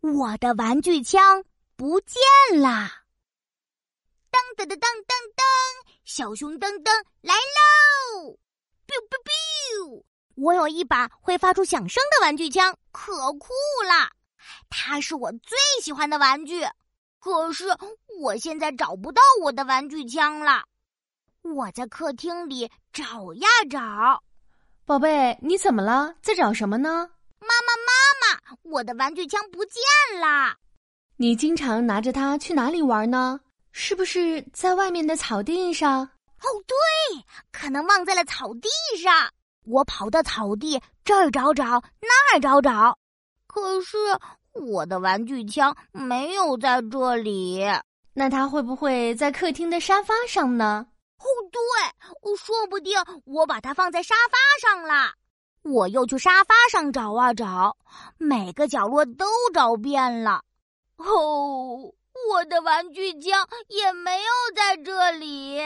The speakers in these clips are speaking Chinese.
我的玩具枪不见啦！噔噔噔噔噔噔，小熊噔噔来喽！biu biu biu，我有一把会发出响声的玩具枪，可酷啦！它是我最喜欢的玩具。可是我现在找不到我的玩具枪了。我在客厅里找呀找。宝贝，你怎么了？在找什么呢？妈妈，妈妈，我的玩具枪不见了！你经常拿着它去哪里玩呢？是不是在外面的草地上？哦，对，可能忘在了草地上。我跑到草地这儿找找，那儿找找，可是我的玩具枪没有在这里。那它会不会在客厅的沙发上呢？哦，对，说不定我把它放在沙发上了。我又去沙发上找啊找，每个角落都找遍了。哦，我的玩具枪也没有在这里。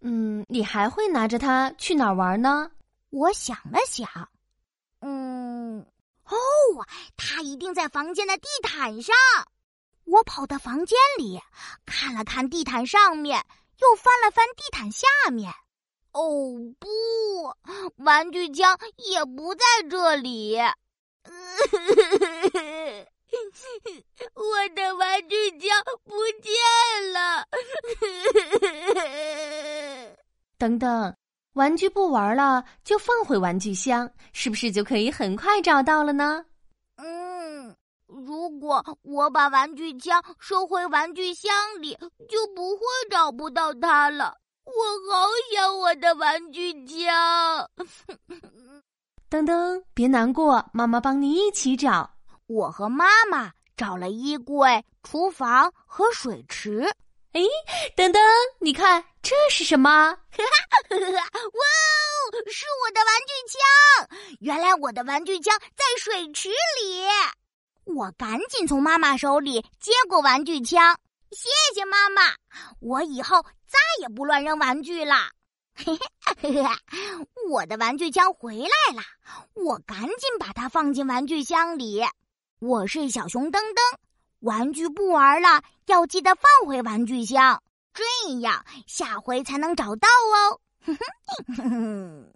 嗯，你还会拿着它去哪儿玩呢？我想了想，嗯，哦，它一定在房间的地毯上。我跑到房间里，看了看地毯上面，又翻了翻地毯下面。哦不，玩具枪也不在这里。我的玩具枪不见了。等等，玩具不玩了就放回玩具箱，是不是就可以很快找到了呢？嗯，如果我把玩具枪收回玩具箱里，就不会找不到它了。我好想我的玩具枪。噔噔，别难过，妈妈帮你一起找。我和妈妈找了衣柜、厨房和水池。哎，噔噔，你看这是什么？哇哦，是我的玩具枪！原来我的玩具枪在水池里。我赶紧从妈妈手里接过玩具枪。谢谢妈妈，我以后再也不乱扔玩具啦。嘿嘿，我的玩具枪回来了，我赶紧把它放进玩具箱里。我是小熊噔噔，玩具不玩了，要记得放回玩具箱，这样下回才能找到哦。哼哼哼哼。